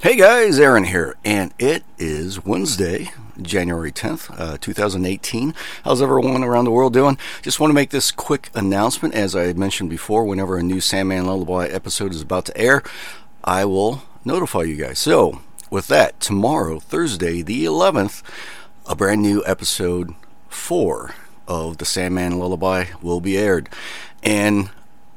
Hey guys, Aaron here, and it is Wednesday, January 10th, uh, 2018. How's everyone around the world doing? Just want to make this quick announcement. As I mentioned before, whenever a new Sandman Lullaby episode is about to air, I will notify you guys. So, with that, tomorrow, Thursday, the 11th, a brand new episode 4 of the Sandman Lullaby will be aired. And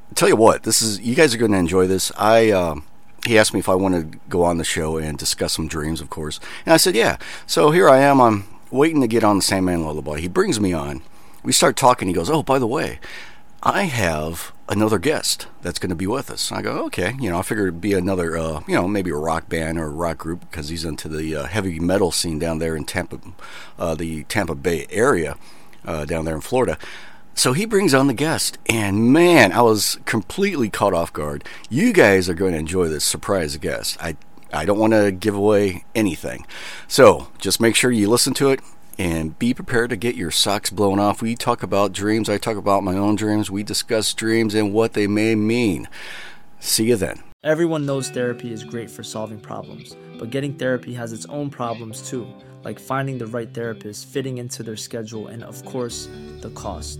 I'll tell you what, this is you guys are going to enjoy this. I. Um, he asked me if I wanted to go on the show and discuss some dreams, of course. And I said, yeah. So here I am. I'm waiting to get on the Sandman Lullaby. He brings me on. We start talking. He goes, oh, by the way, I have another guest that's going to be with us. I go, okay. You know, I figured it'd be another, uh, you know, maybe a rock band or a rock group because he's into the uh, heavy metal scene down there in Tampa, uh, the Tampa Bay area, uh, down there in Florida. So he brings on the guest, and man, I was completely caught off guard. You guys are going to enjoy this surprise guest. I I don't want to give away anything. So just make sure you listen to it and be prepared to get your socks blown off. We talk about dreams. I talk about my own dreams. We discuss dreams and what they may mean. See you then. Everyone knows therapy is great for solving problems, but getting therapy has its own problems too, like finding the right therapist, fitting into their schedule, and of course, the cost.